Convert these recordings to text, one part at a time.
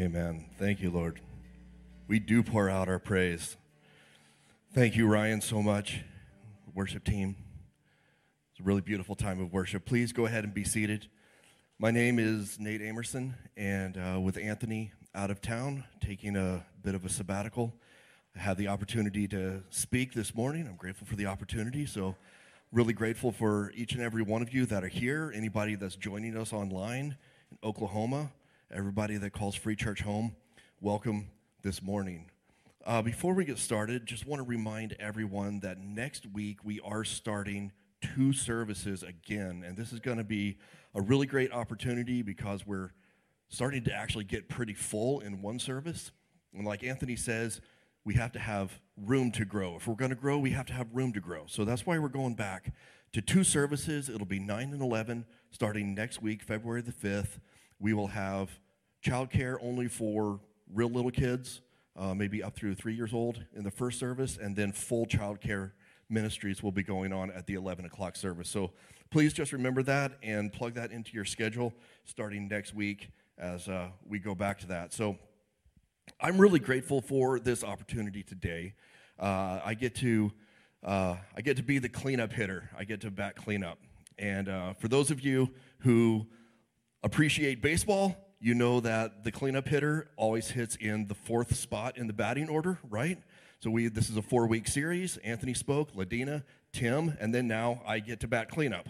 Amen. Thank you, Lord. We do pour out our praise. Thank you, Ryan, so much. Worship team. It's a really beautiful time of worship. Please go ahead and be seated. My name is Nate Amerson, and uh, with Anthony out of town, taking a bit of a sabbatical, I had the opportunity to speak this morning. I'm grateful for the opportunity. So, really grateful for each and every one of you that are here, anybody that's joining us online in Oklahoma, everybody that calls Free Church home. Welcome this morning. Uh, before we get started, just want to remind everyone that next week we are starting two services again. And this is going to be a really great opportunity because we're starting to actually get pretty full in one service. And like Anthony says, we have to have room to grow. If we're going to grow, we have to have room to grow. So that's why we're going back to two services. It'll be 9 and 11 starting next week, February the 5th. We will have childcare only for real little kids, uh, maybe up through three years old in the first service, and then full childcare ministries will be going on at the 11 o'clock service. So please just remember that and plug that into your schedule starting next week as uh, we go back to that. So I'm really grateful for this opportunity today. Uh, I get to uh, I get to be the cleanup hitter. I get to bat cleanup. And uh, for those of you who appreciate baseball, you know that the cleanup hitter always hits in the fourth spot in the batting order, right? So we this is a four week series. Anthony spoke, Ladina, Tim, and then now I get to bat cleanup.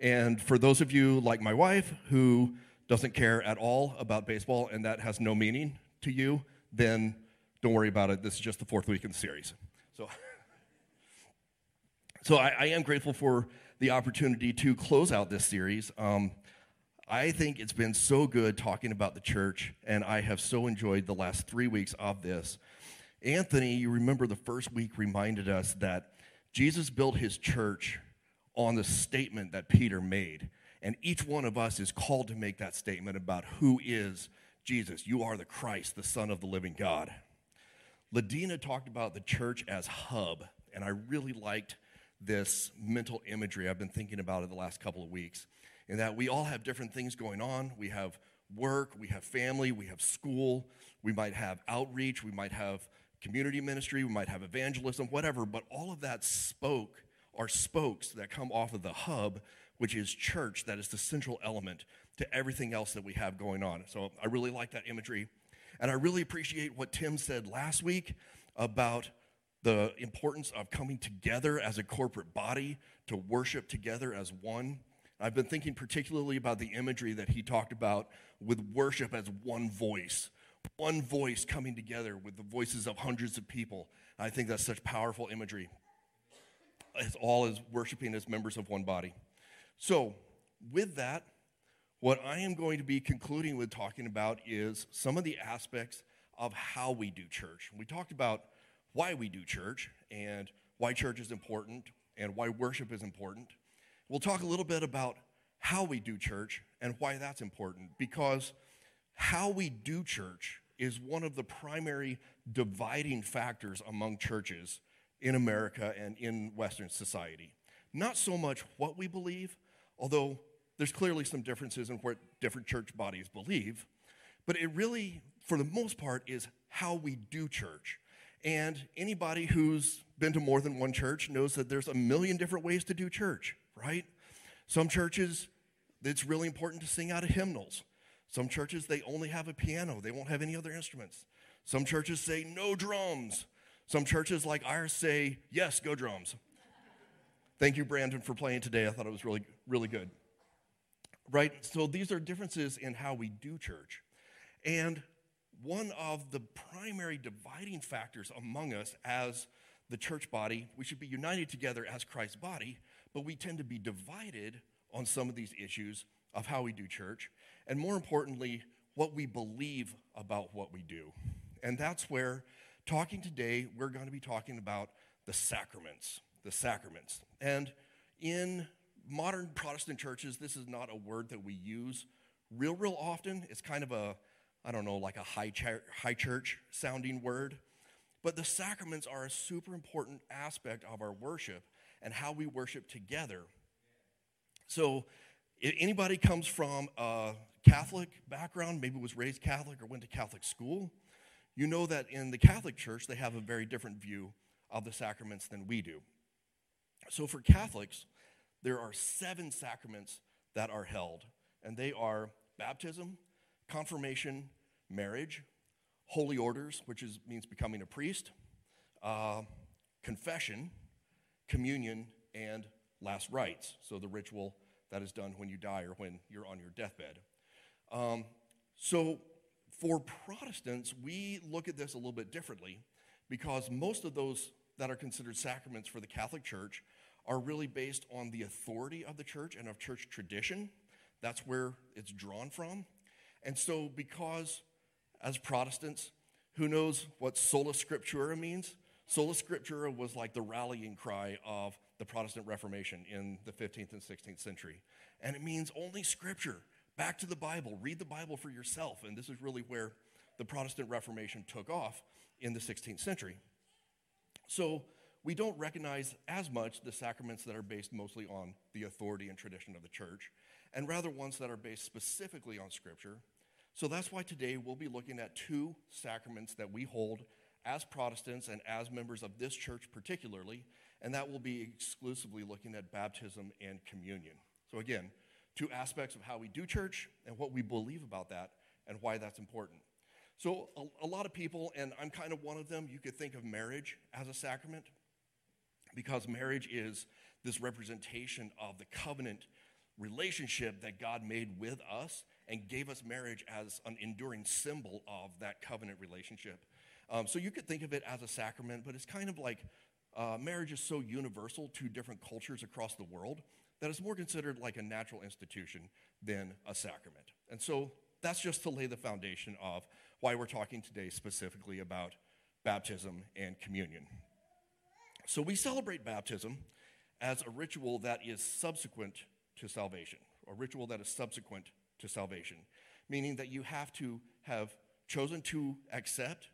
And for those of you like my wife who doesn't care at all about baseball and that has no meaning to you, then don't worry about it. This is just the fourth week in the series. So, so I, I am grateful for the opportunity to close out this series. Um, I think it's been so good talking about the church, and I have so enjoyed the last three weeks of this. Anthony, you remember the first week reminded us that Jesus built his church on the statement that Peter made. And each one of us is called to make that statement about who is Jesus. You are the Christ, the Son of the living God. Ladina talked about the church as hub, and I really liked this mental imagery I've been thinking about it the last couple of weeks in that we all have different things going on. We have work, we have family, we have school, we might have outreach, we might have community ministry, we might have evangelism, whatever, but all of that spoke are spokes that come off of the hub, which is church, that is the central element to everything else that we have going on. So I really like that imagery. And I really appreciate what Tim said last week about the importance of coming together as a corporate body to worship together as one. I've been thinking particularly about the imagery that he talked about with worship as one voice, one voice coming together with the voices of hundreds of people. I think that's such powerful imagery. It's all as worshiping as members of one body. So, with that, what I am going to be concluding with talking about is some of the aspects of how we do church. We talked about why we do church and why church is important and why worship is important. We'll talk a little bit about how we do church and why that's important because how we do church is one of the primary dividing factors among churches in America and in Western society. Not so much what we believe, although there's clearly some differences in what different church bodies believe, but it really, for the most part, is how we do church. And anybody who's been to more than one church knows that there's a million different ways to do church right? Some churches, it's really important to sing out of hymnals. Some churches, they only have a piano, they won't have any other instruments. Some churches say no drums. Some churches, like ours, say yes, go drums. Thank you, Brandon, for playing today. I thought it was really, really good. Right? So these are differences in how we do church. And one of the primary dividing factors among us as the church body, we should be united together as Christ's body, but we tend to be divided on some of these issues of how we do church, and more importantly, what we believe about what we do. And that's where, talking today, we're going to be talking about the sacraments. The sacraments. And in modern Protestant churches, this is not a word that we use real, real often. It's kind of a, I don't know, like a high, high church sounding word. But the sacraments are a super important aspect of our worship and how we worship together. So, if anybody comes from a Catholic background, maybe was raised Catholic or went to Catholic school, you know that in the Catholic Church, they have a very different view of the sacraments than we do. So for Catholics, there are seven sacraments that are held, and they are baptism, confirmation, marriage, holy orders, which is, means becoming a priest, uh, confession, communion, and last rites. So the ritual that is done when you die or when you're on your deathbed. Um, so for Protestants, we look at this a little bit differently because most of those that are considered sacraments for the Catholic Church are really based on the authority of the church and of church tradition. That's where it's drawn from. And so, because as Protestants, who knows what sola scriptura means? Sola scriptura was like the rallying cry of the Protestant Reformation in the 15th and 16th century. And it means only scripture. Back to the Bible. Read the Bible for yourself. And this is really where the Protestant Reformation took off in the 16th century. So we don't recognize as much the sacraments that are based mostly on the authority and tradition of the church, and rather ones that are based specifically on Scripture. So that's why today we'll be looking at two sacraments that we hold as Protestants and as members of this church, particularly, and that will be exclusively looking at baptism and communion. So, again, two aspects of how we do church and what we believe about that and why that's important. So, a, a, lot of people, and I'm kind of one of them, you could think of marriage as a sacrament because marriage is this representation of the covenant relationship that God made with us and gave us marriage as an enduring symbol of that covenant relationship. Um, so you could think of it as a sacrament, but it's kind of like uh, marriage is so universal to different cultures across the world that it's more considered like a natural institution than a sacrament. And so that's just to lay the foundation of why we're talking today specifically about baptism and communion. So we celebrate baptism as a ritual that is subsequent to salvation, a ritual that is subsequent to salvation, meaning that you have to have chosen to accept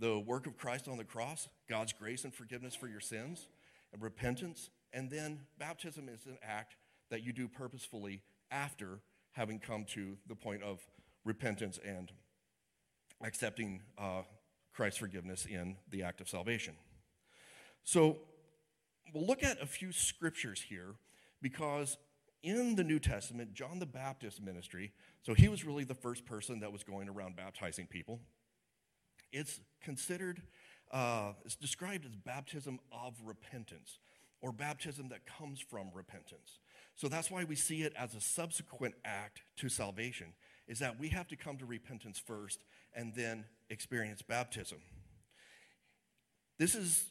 the work of Christ on the cross, God's grace and forgiveness for your sins, and repentance, and then baptism is an act that you do purposefully after having come to the point of repentance and accepting uh, Christ's forgiveness in the act of salvation. So we'll look at a few scriptures here because in the New Testament, John the Baptist ministry, so he was really the first person that was going around baptizing people. It's considered, uh, it's described as baptism of repentance or baptism that comes from repentance. So that's why we see it as a subsequent act to salvation, is that we have to come to repentance first and then experience baptism. This is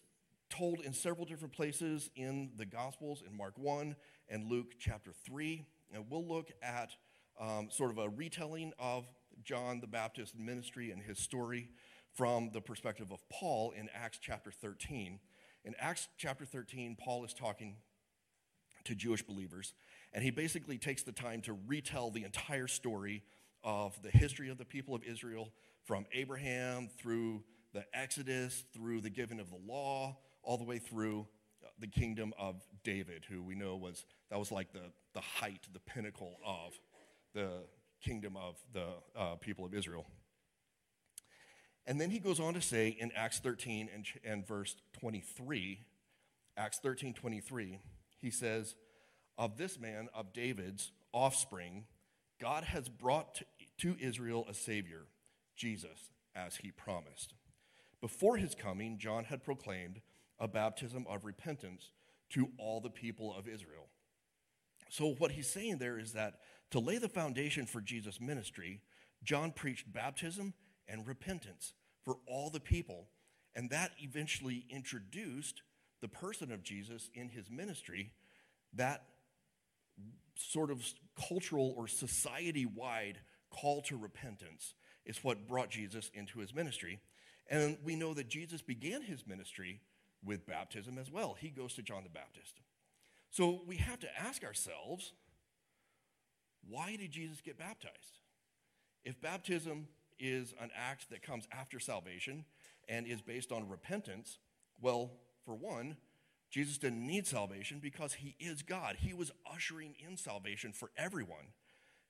told in several different places in the Gospels, in Mark 1 and Luke chapter 3. And we'll look at um, sort of a retelling of John the Baptist ministry and his story from the perspective of Paul in Acts chapter 13. In Acts chapter 13, Paul is talking to Jewish believers, and he basically takes the time to retell the entire story of the history of the people of Israel from Abraham through the Exodus, through the giving of the law, all the way through the kingdom of David, who we know was, that was like the, the height, the pinnacle of the kingdom of the uh, people of Israel. And then he goes on to say in Acts 13 and, and verse 23, Acts 13, 23, he says, Of this man, of David's offspring, God has brought to, to Israel a Savior, Jesus, as he promised. Before his coming, John had proclaimed a baptism of repentance to all the people of Israel. So, what he's saying there is that to lay the foundation for Jesus' ministry, John preached baptism and repentance for all the people. And that eventually introduced the person of Jesus in his ministry. That sort of cultural or society wide call to repentance is what brought Jesus into his ministry. And we know that Jesus began his ministry with baptism as well. He goes to John the Baptist. So we have to ask ourselves why did Jesus get baptized? If baptism is an act that comes after salvation and is based on repentance, well, for one, Jesus didn't need salvation because he is God. He was ushering in salvation for everyone.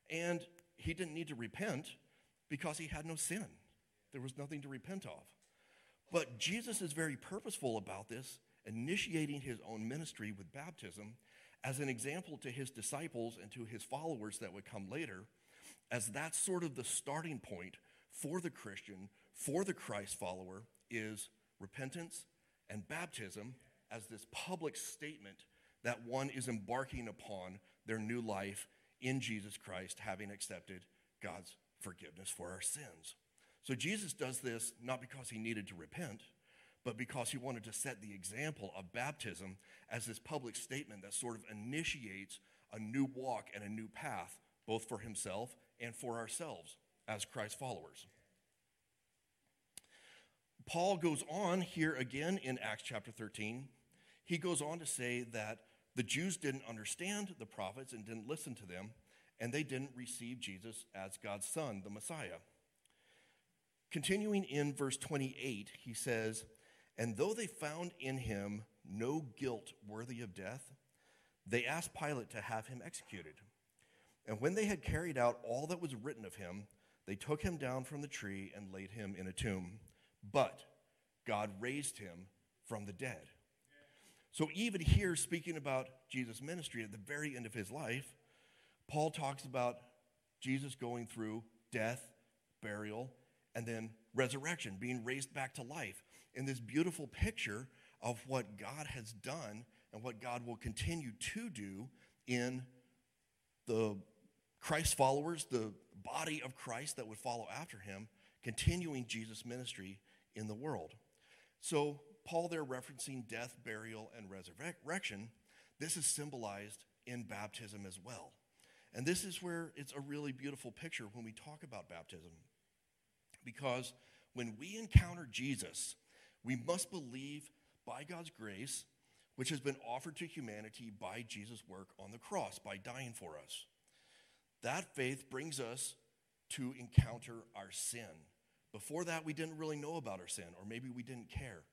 And he didn't need to repent because he had no sin. There was nothing to repent of. But Jesus is very purposeful about this, initiating his own ministry with baptism as an example to his disciples and to his followers that would come later, as that's sort of the starting point for the Christian, for the Christ follower, is repentance and baptism as this public statement that one is embarking upon their new life in Jesus Christ, having accepted God's forgiveness for our sins. So Jesus does this not because he needed to repent, but because he wanted to set the example of baptism as this public statement that sort of initiates a new walk and a new path, both for himself and for ourselves as Christ followers. Paul goes on here again in Acts chapter 13. He goes on to say that the Jews didn't understand the prophets and didn't listen to them, and they didn't receive Jesus as God's son, the Messiah. Continuing in verse 28, he says, And though they found in him no guilt worthy of death, they asked Pilate to have him executed. And when they had carried out all that was written of him, they took him down from the tree and laid him in a tomb. But God raised him from the dead. So, even here, speaking about Jesus' ministry at the very end of his life, Paul talks about Jesus going through death, burial, and then resurrection, being raised back to life in this beautiful picture of what God has done and what God will continue to do in the Christ followers, the body of Christ that would follow after him, continuing Jesus' ministry in the world. So, Paul there referencing death, burial, and resurrection, this is symbolized in baptism as well. And this is where it's a really beautiful picture when we talk about baptism. Because when we encounter Jesus, we must believe by God's grace, which has been offered to humanity by Jesus' work on the cross, by dying for us. That faith brings us to encounter our sin. Before that, we didn't really know about our sin, or maybe we didn't care.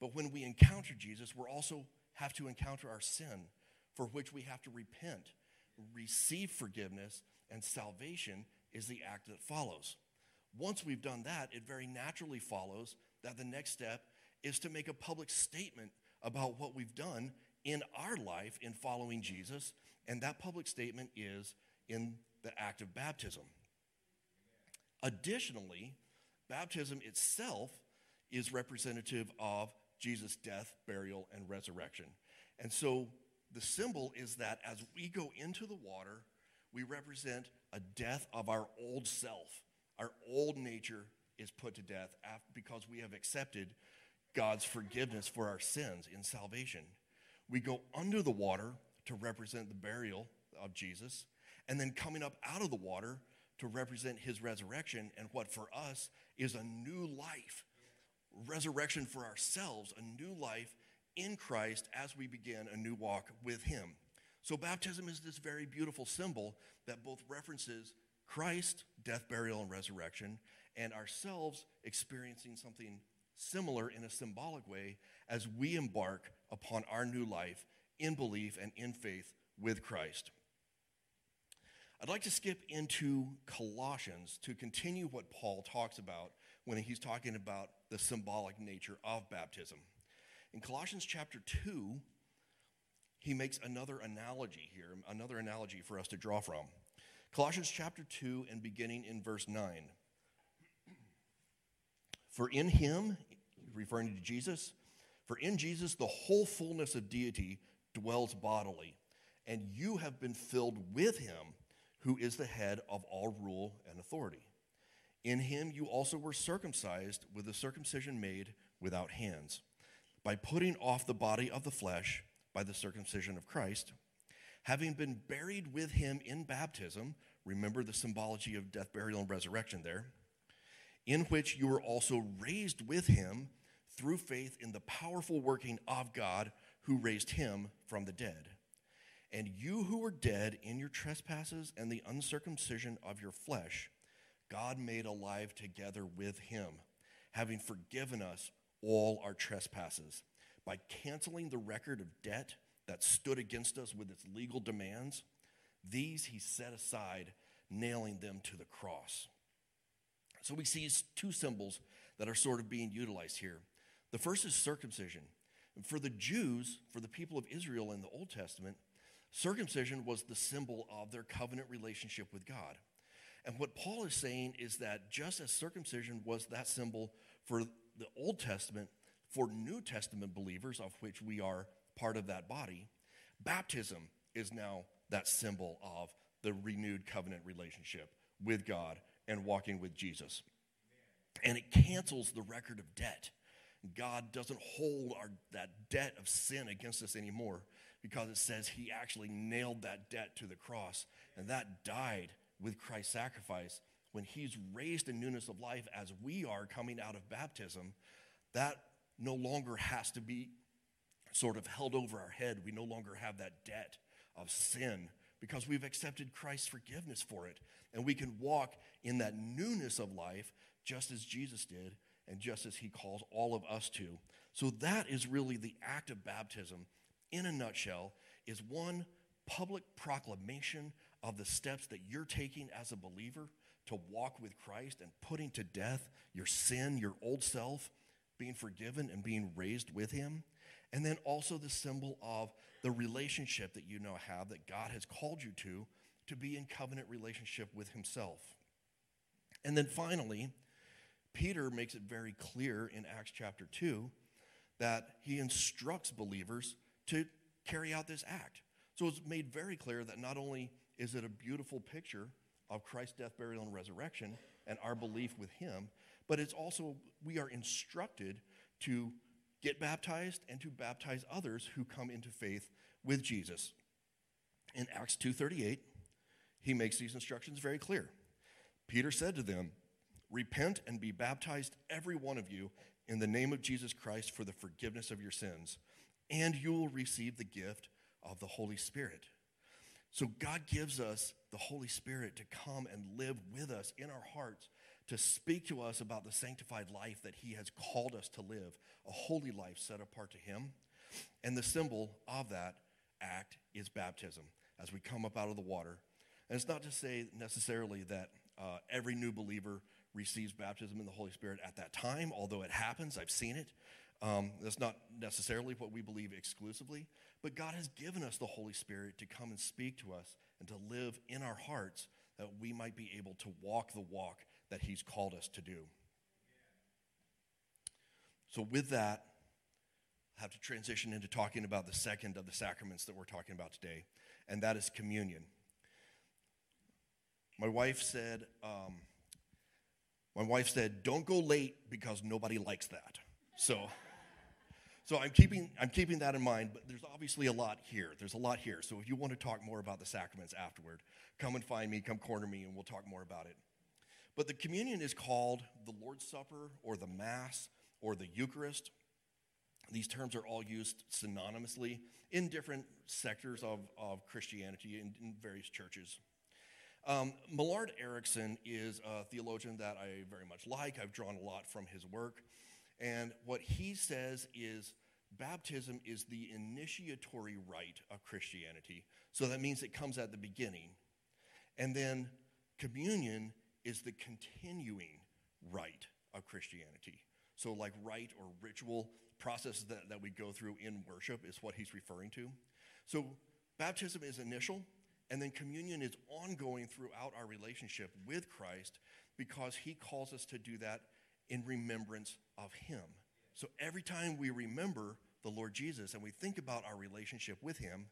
But when we encounter Jesus, we also have to encounter our sin, for which we have to repent, receive forgiveness, and salvation is the act that follows. Once we've done that, it very naturally follows that the next step is to make a public statement about what we've done in our life in following Jesus, and that public statement is in the act of baptism. Additionally, baptism itself is representative of Jesus' death, burial, and resurrection. And so the symbol is that as we go into the water, we represent a death of our old self. Our old nature is put to death because we have accepted God's forgiveness for our sins in salvation. We go under the water to represent the burial of Jesus, and then coming up out of the water to represent his resurrection and what for us is a new life. Resurrection for ourselves, a new life in Christ as we begin a new walk with him. So, baptism is this very beautiful symbol that both references Christ, death, burial, and resurrection, and ourselves experiencing something similar in a symbolic way as we embark upon our new life in belief and in faith with Christ. I'd like to skip into Colossians to continue what Paul talks about when he's talking about the symbolic nature of baptism. In Colossians chapter 2, he makes another analogy here, another analogy for us to draw from. Colossians chapter 2 and beginning in verse 9. For in him, referring to Jesus, for in Jesus the whole fullness of deity dwells bodily, and you have been filled with him, who is the head of all rule and authority. In him you also were circumcised with the circumcision made without hands, by putting off the body of the flesh by the circumcision of Christ, having been buried with him in baptism. Remember the symbology of death, burial, and resurrection there in which you were also raised with him through faith in the powerful working of God who raised him from the dead. And you who were dead in your trespasses and the uncircumcision of your flesh, God made alive together with him, having forgiven us all our trespasses by canceling the record of debt that stood against us with its legal demands. These he set aside nailing them to the cross. So we see two symbols that are sort of being utilized here. The first is circumcision. For the Jews, for the people of Israel in the Old Testament, circumcision was the symbol of their covenant relationship with God. And what Paul is saying is that just as circumcision was that symbol for the Old Testament, for New Testament believers, of which we are part of that body, baptism is now that symbol of the renewed covenant relationship with God and walking with Jesus. And it cancels the record of debt. God doesn't hold our, that debt of sin against us anymore because it says he actually nailed that debt to the cross and that died with Christ's sacrifice. When he's raised in newness of life as we are coming out of baptism, that no longer has to be sort of held over our head. We no longer have that debt of sin because we've accepted Christ's forgiveness for it. And we can walk in that newness of life just as Jesus did and just as he calls all of us to. So that is really the act of baptism in a nutshell is one public proclamation of the steps that you're taking as a believer to walk with Christ and putting to death your sin, your old self, being forgiven and being raised with him. And then also the symbol of the relationship that you now have that God has called you to, to be in covenant relationship with himself. And then finally, Peter makes it very clear in Acts chapter 2 that he instructs believers to carry out this act. So it's made very clear that not only is it a beautiful picture of Christ's death, burial, and resurrection and our belief with him, but it's also, we are instructed to get baptized and to baptize others who come into faith with Jesus. In Acts 2:38, he makes these instructions very clear. Peter said to them, Repent and be baptized, every one of you, in the name of Jesus Christ for the forgiveness of your sins, and you will receive the gift of the Holy Spirit. So, God gives us the Holy Spirit to come and live with us in our hearts, to speak to us about the sanctified life that He has called us to live, a holy life set apart to Him. And the symbol of that act is baptism as we come up out of the water. And it's not to say necessarily that uh, every new believer receives baptism in the Holy Spirit at that time, although it happens. I've seen it. Um, that's not necessarily what we believe exclusively, but God has given us the Holy Spirit to come and speak to us and to live in our hearts that we might be able to walk the walk that He's called us to do. So, with that, I have to transition into talking about the second of the sacraments that we're talking about today, and that is communion. My wife said, um, my wife said, "Don't go late because nobody likes that." So, so I'm keeping I'm keeping that in mind. But there's obviously a lot here. There's a lot here. So if you want to talk more about the sacraments afterward, come and find me. Come corner me, and we'll talk more about it. But the communion is called the Lord's Supper or the Mass or the Eucharist. These terms are all used synonymously in different sectors of, of Christianity in, in various churches. Um, Millard Erickson is a theologian that I very much like. I've drawn a lot from his work. And what he says is baptism is the initiatory rite of Christianity. So that means it comes at the beginning. And then communion is the continuing rite of Christianity. So, like rite or ritual processes that, that we go through in worship is what he's referring to. So, baptism is initial, and then communion is ongoing throughout our relationship with Christ because he calls us to do that in remembrance of him. So every time we remember the Lord Jesus and we think about our relationship with him,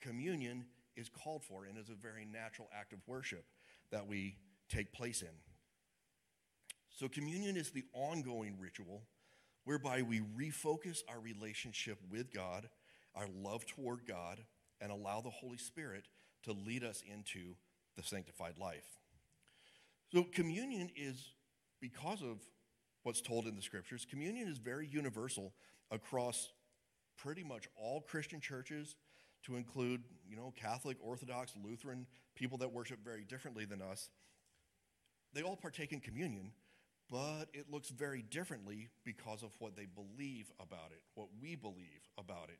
communion is called for and is a very natural act of worship that we take place in. So, communion is the ongoing ritual whereby we refocus our relationship with God, our love toward God, and allow the Holy Spirit to lead us into the sanctified life. So, communion is, because of what's told in the scriptures, communion is very universal across pretty much all Christian churches, to include, you know, Catholic, Orthodox, Lutheran, people that worship very differently than us. They all partake in communion, but it looks very differently because of what they believe about it, what we believe about it.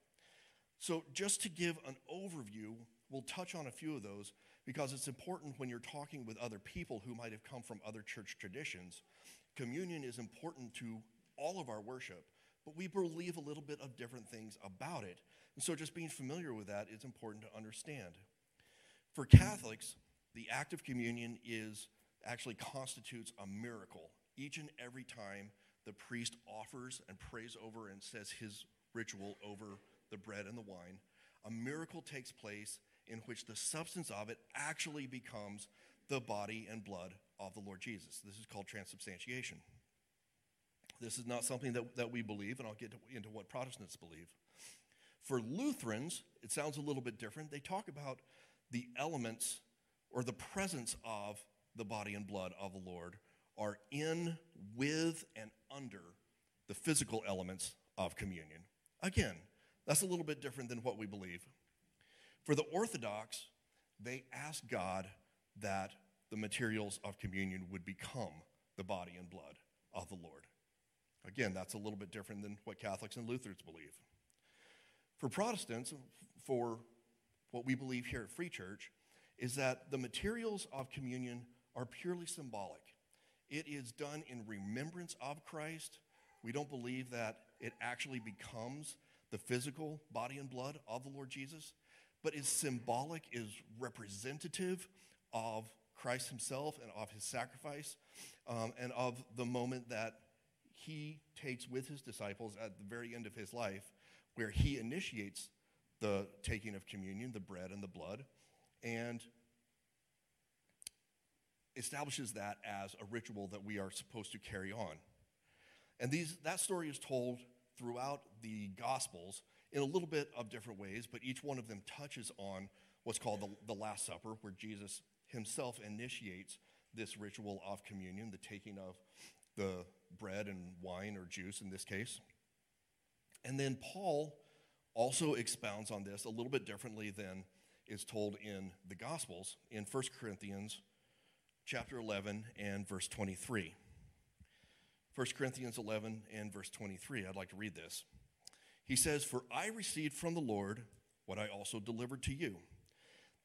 So, just to give an overview, we'll touch on a few of those because it's important when you're talking with other people who might have come from other church traditions. Communion is important to all of our worship, but we believe a little bit of different things about it. And so just being familiar with that is important to understand. For Catholics, the act of communion is actually constitutes a miracle each and every time the priest offers and prays over and says his ritual over the bread and the wine, a miracle takes place in which the substance of it actually becomes the body and blood of the Lord Jesus. This is called transubstantiation. This is not something that, that we believe, and I'll get to, into what Protestants believe. For Lutherans, it sounds a little bit different. They talk about the elements or the presence of the body and blood of the Lord are in, with, and under the physical elements of communion. Again, that's a little bit different than what we believe. For the Orthodox, they ask God that the materials of communion would become the body and blood of the Lord. Again, that's a little bit different than what Catholics and Lutherans believe. For Protestants, for what we believe here at Free Church, is that the materials of communion are purely symbolic. It is done in remembrance of Christ. We don't believe that it actually becomes the physical body and blood of the Lord Jesus, but is symbolic, is representative of Christ himself and of his sacrifice, um, and of the moment that he takes with his disciples at the very end of his life, where he initiates the taking of communion, the bread and the blood, and establishes that as a ritual that we are supposed to carry on. And these, that story is told throughout the Gospels in a little bit of different ways, but each one of them touches on what's called the, the Last Supper, where Jesus himself initiates this ritual of communion, the taking of the bread and wine or juice in this case. And then Paul also expounds on this a little bit differently than is told in the Gospels in 1 Corinthians chapter 11 and verse 23. 1 Corinthians 11 and verse 23. I'd like to read this. He says, For I received from the Lord what I also delivered to you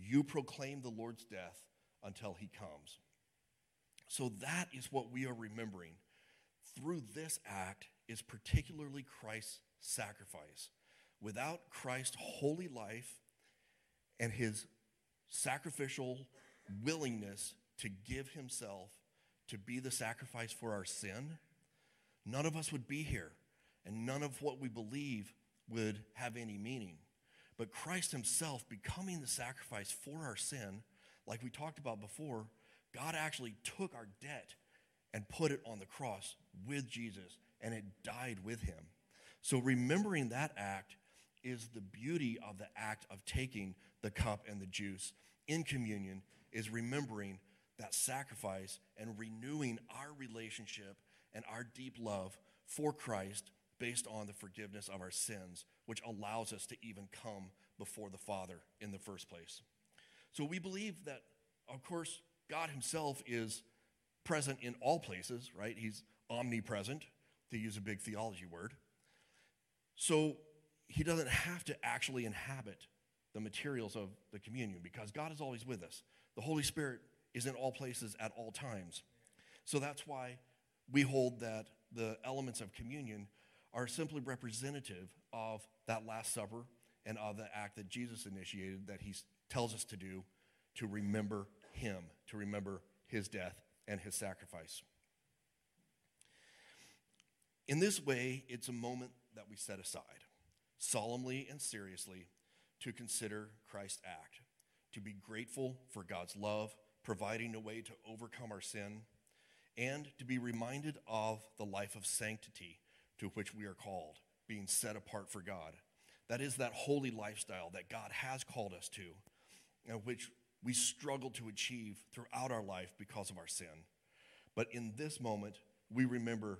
you proclaim the Lord's death until he comes. So that is what we are remembering. Through this act is particularly Christ's sacrifice. Without Christ's holy life and his sacrificial willingness to give himself to be the sacrifice for our sin, none of us would be here, and none of what we believe would have any meaning. But Christ Himself becoming the sacrifice for our sin, like we talked about before, God actually took our debt and put it on the cross with Jesus, and it died with Him. So remembering that act is the beauty of the act of taking the cup and the juice in communion, is remembering that sacrifice and renewing our relationship and our deep love for Christ based on the forgiveness of our sins, which allows us to even come before the Father in the first place. So we believe that, of course, God Himself is present in all places, right? He's omnipresent, to use a big theology word. So He doesn't have to actually inhabit the materials of the communion because God is always with us. The Holy Spirit is in all places at all times. So that's why we hold that the elements of communion are simply representative of that Last Supper and of the act that Jesus initiated that he tells us to do to remember him, to remember his death and his sacrifice. In this way, it's a moment that we set aside, solemnly and seriously, to consider Christ's act, to be grateful for God's love providing a way to overcome our sin, and to be reminded of the life of sanctity to which we are called, being set apart for God. That is that holy lifestyle that God has called us to, and which we struggle to achieve throughout our life because of our sin. But in this moment, we remember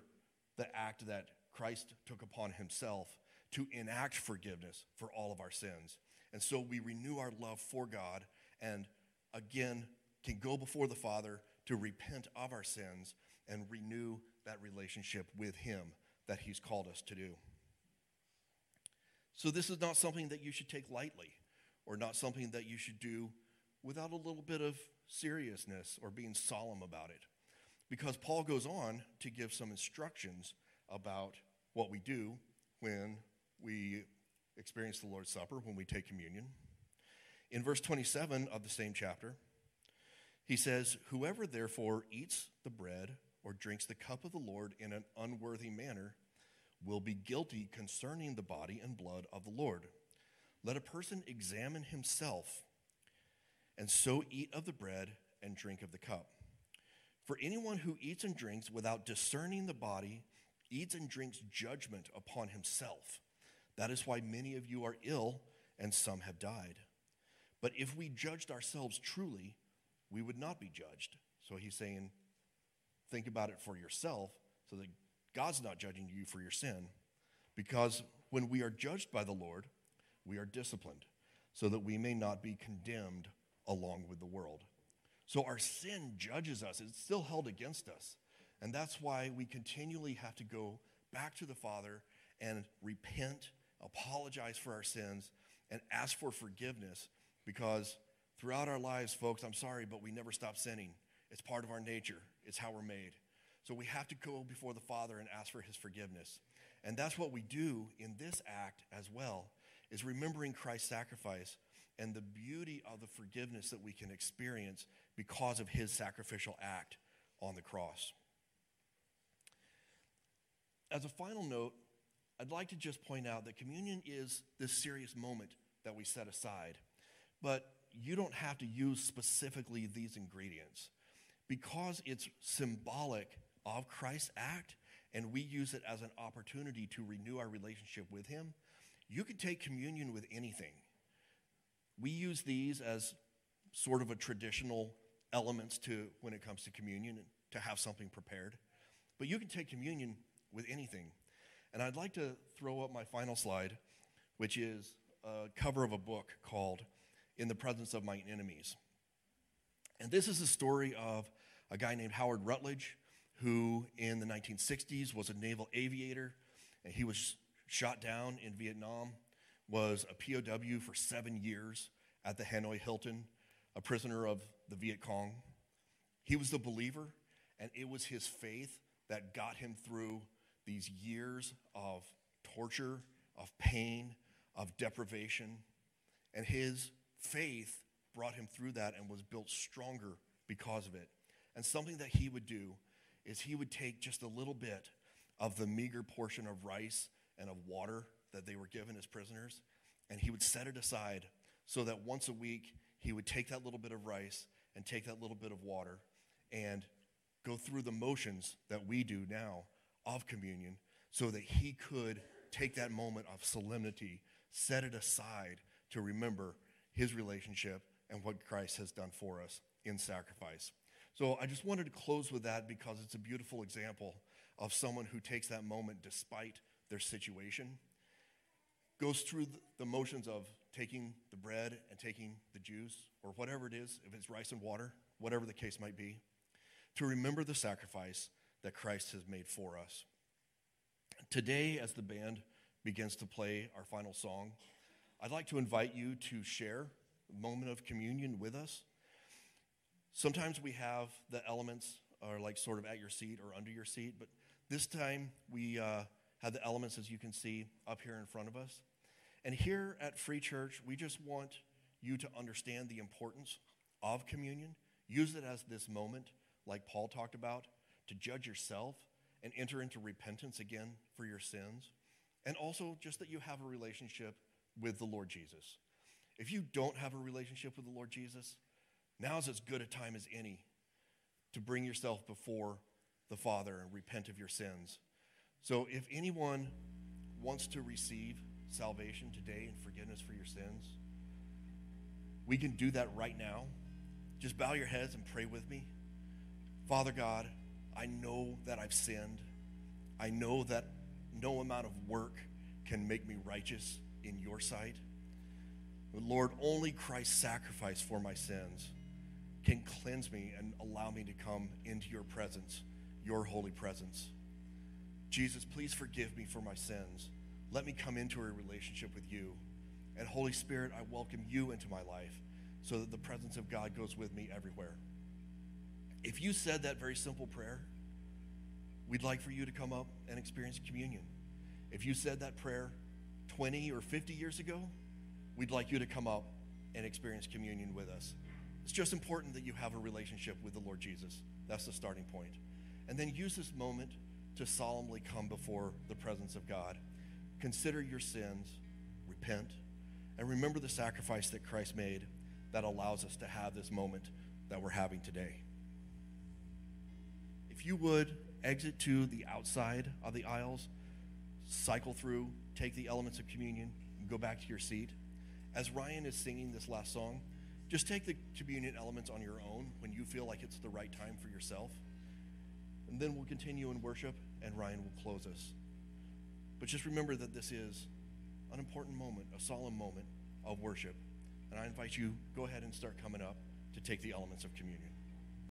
the act that Christ took upon himself to enact forgiveness for all of our sins. And so we renew our love for God and again can go before the Father to repent of our sins and renew that relationship with Him that He's called us to do. So, this is not something that you should take lightly or not something that you should do without a little bit of seriousness or being solemn about it. Because Paul goes on to give some instructions about what we do when we experience the Lord's Supper, when we take communion. In verse 27 of the same chapter, he says, Whoever therefore eats the bread or drinks the cup of the Lord in an unworthy manner will be guilty concerning the body and blood of the Lord. Let a person examine himself, and so eat of the bread and drink of the cup. For anyone who eats and drinks without discerning the body eats and drinks judgment upon himself. That is why many of you are ill and some have died. But if we judged ourselves truly, we would not be judged. So he's saying, think about it for yourself so that God's not judging you for your sin. Because when we are judged by the Lord, we are disciplined so that we may not be condemned along with the world. So our sin judges us, it's still held against us. And that's why we continually have to go back to the Father and repent, apologize for our sins, and ask for forgiveness because throughout our lives, folks, I'm sorry, but we never stop sinning. It's part of our nature, it's how we're made. So we have to go before the Father and ask for his forgiveness. And that's what we do in this act as well, is remembering Christ's sacrifice and the beauty of the forgiveness that we can experience because of his sacrificial act on the cross. As a final note, I'd like to just point out that communion is this serious moment that we set aside. But you don't have to use specifically these ingredients because it's symbolic of Christ's act and we use it as an opportunity to renew our relationship with Him. You can take communion with anything. We use these as sort of a traditional elements to when it comes to communion to have something prepared. But you can take communion with anything. And I'd like to throw up my final slide, which is a cover of a book called In the Presence of My Enemies. And this is a story of a guy named Howard Rutledge, who in the 1960s was a naval aviator, and he was shot down in Vietnam, was a POW for seven years at the Hanoi Hilton, a prisoner of the Viet Cong. He was the believer, and it was his faith that got him through these years of torture, of pain, of deprivation. And his faith brought him through that and was built stronger because of it. And something that he would do is he would take just a little bit of the meager portion of rice and of water that they were given as prisoners, and he would set it aside so that once a week he would take that little bit of rice and take that little bit of water and go through the motions that we do now of communion so that he could take that moment of solemnity, set it aside to remember his relationship and what Christ has done for us in sacrifice. So I just wanted to close with that because it's a beautiful example of someone who takes that moment despite their situation, goes through the motions of taking the bread and taking the juice, or whatever it is, if it's rice and water, whatever the case might be, to remember the sacrifice that Christ has made for us. Today, as the band begins to play our final song, I'd like to invite you to share a moment of communion with us. Sometimes we have the elements are like sort of at your seat or under your seat, but this time we uh, have the elements, as you can see, up here in front of us. And here at Free Church, we just want you to understand the importance of communion. Use it as this moment, like Paul talked about, to judge yourself and enter into repentance again for your sins. And also just that you have a relationship with the Lord Jesus. If you don't have a relationship with the Lord Jesus, now is as good a time as any to bring yourself before the Father and repent of your sins. So if anyone wants to receive salvation today and forgiveness for your sins, we can do that right now just bow your heads and pray with me. Father God, I know that I've sinned. I know that no amount of work can make me righteous in your sight. But Lord, only Christ's sacrifice for my sins can cleanse me and allow me to come into your presence, your holy presence. Jesus, please forgive me for my sins. Let me come into a relationship with you. And Holy Spirit, I welcome you into my life so that the presence of God goes with me everywhere. If you said that very simple prayer, we'd like for you to come up and experience communion. If you said that prayer 20 or 50 years ago, we'd like you to come up and experience communion with us. It's just important that you have a relationship with the Lord Jesus. That's the starting point. And then use this moment to solemnly come before the presence of God. Consider your sins, repent, and remember the sacrifice that Christ made that allows us to have this moment that we're having today. If you would exit to the outside of the aisles, cycle through, take the elements of communion, and go back to your seat. As Ryan is singing this last song, just take the communion elements on your own when you feel like it's the right time for yourself. And then we'll continue in worship, and Ryan will close us. But just remember that this is an important moment, a solemn moment of worship. And I invite you, go ahead and start coming up to take the elements of communion.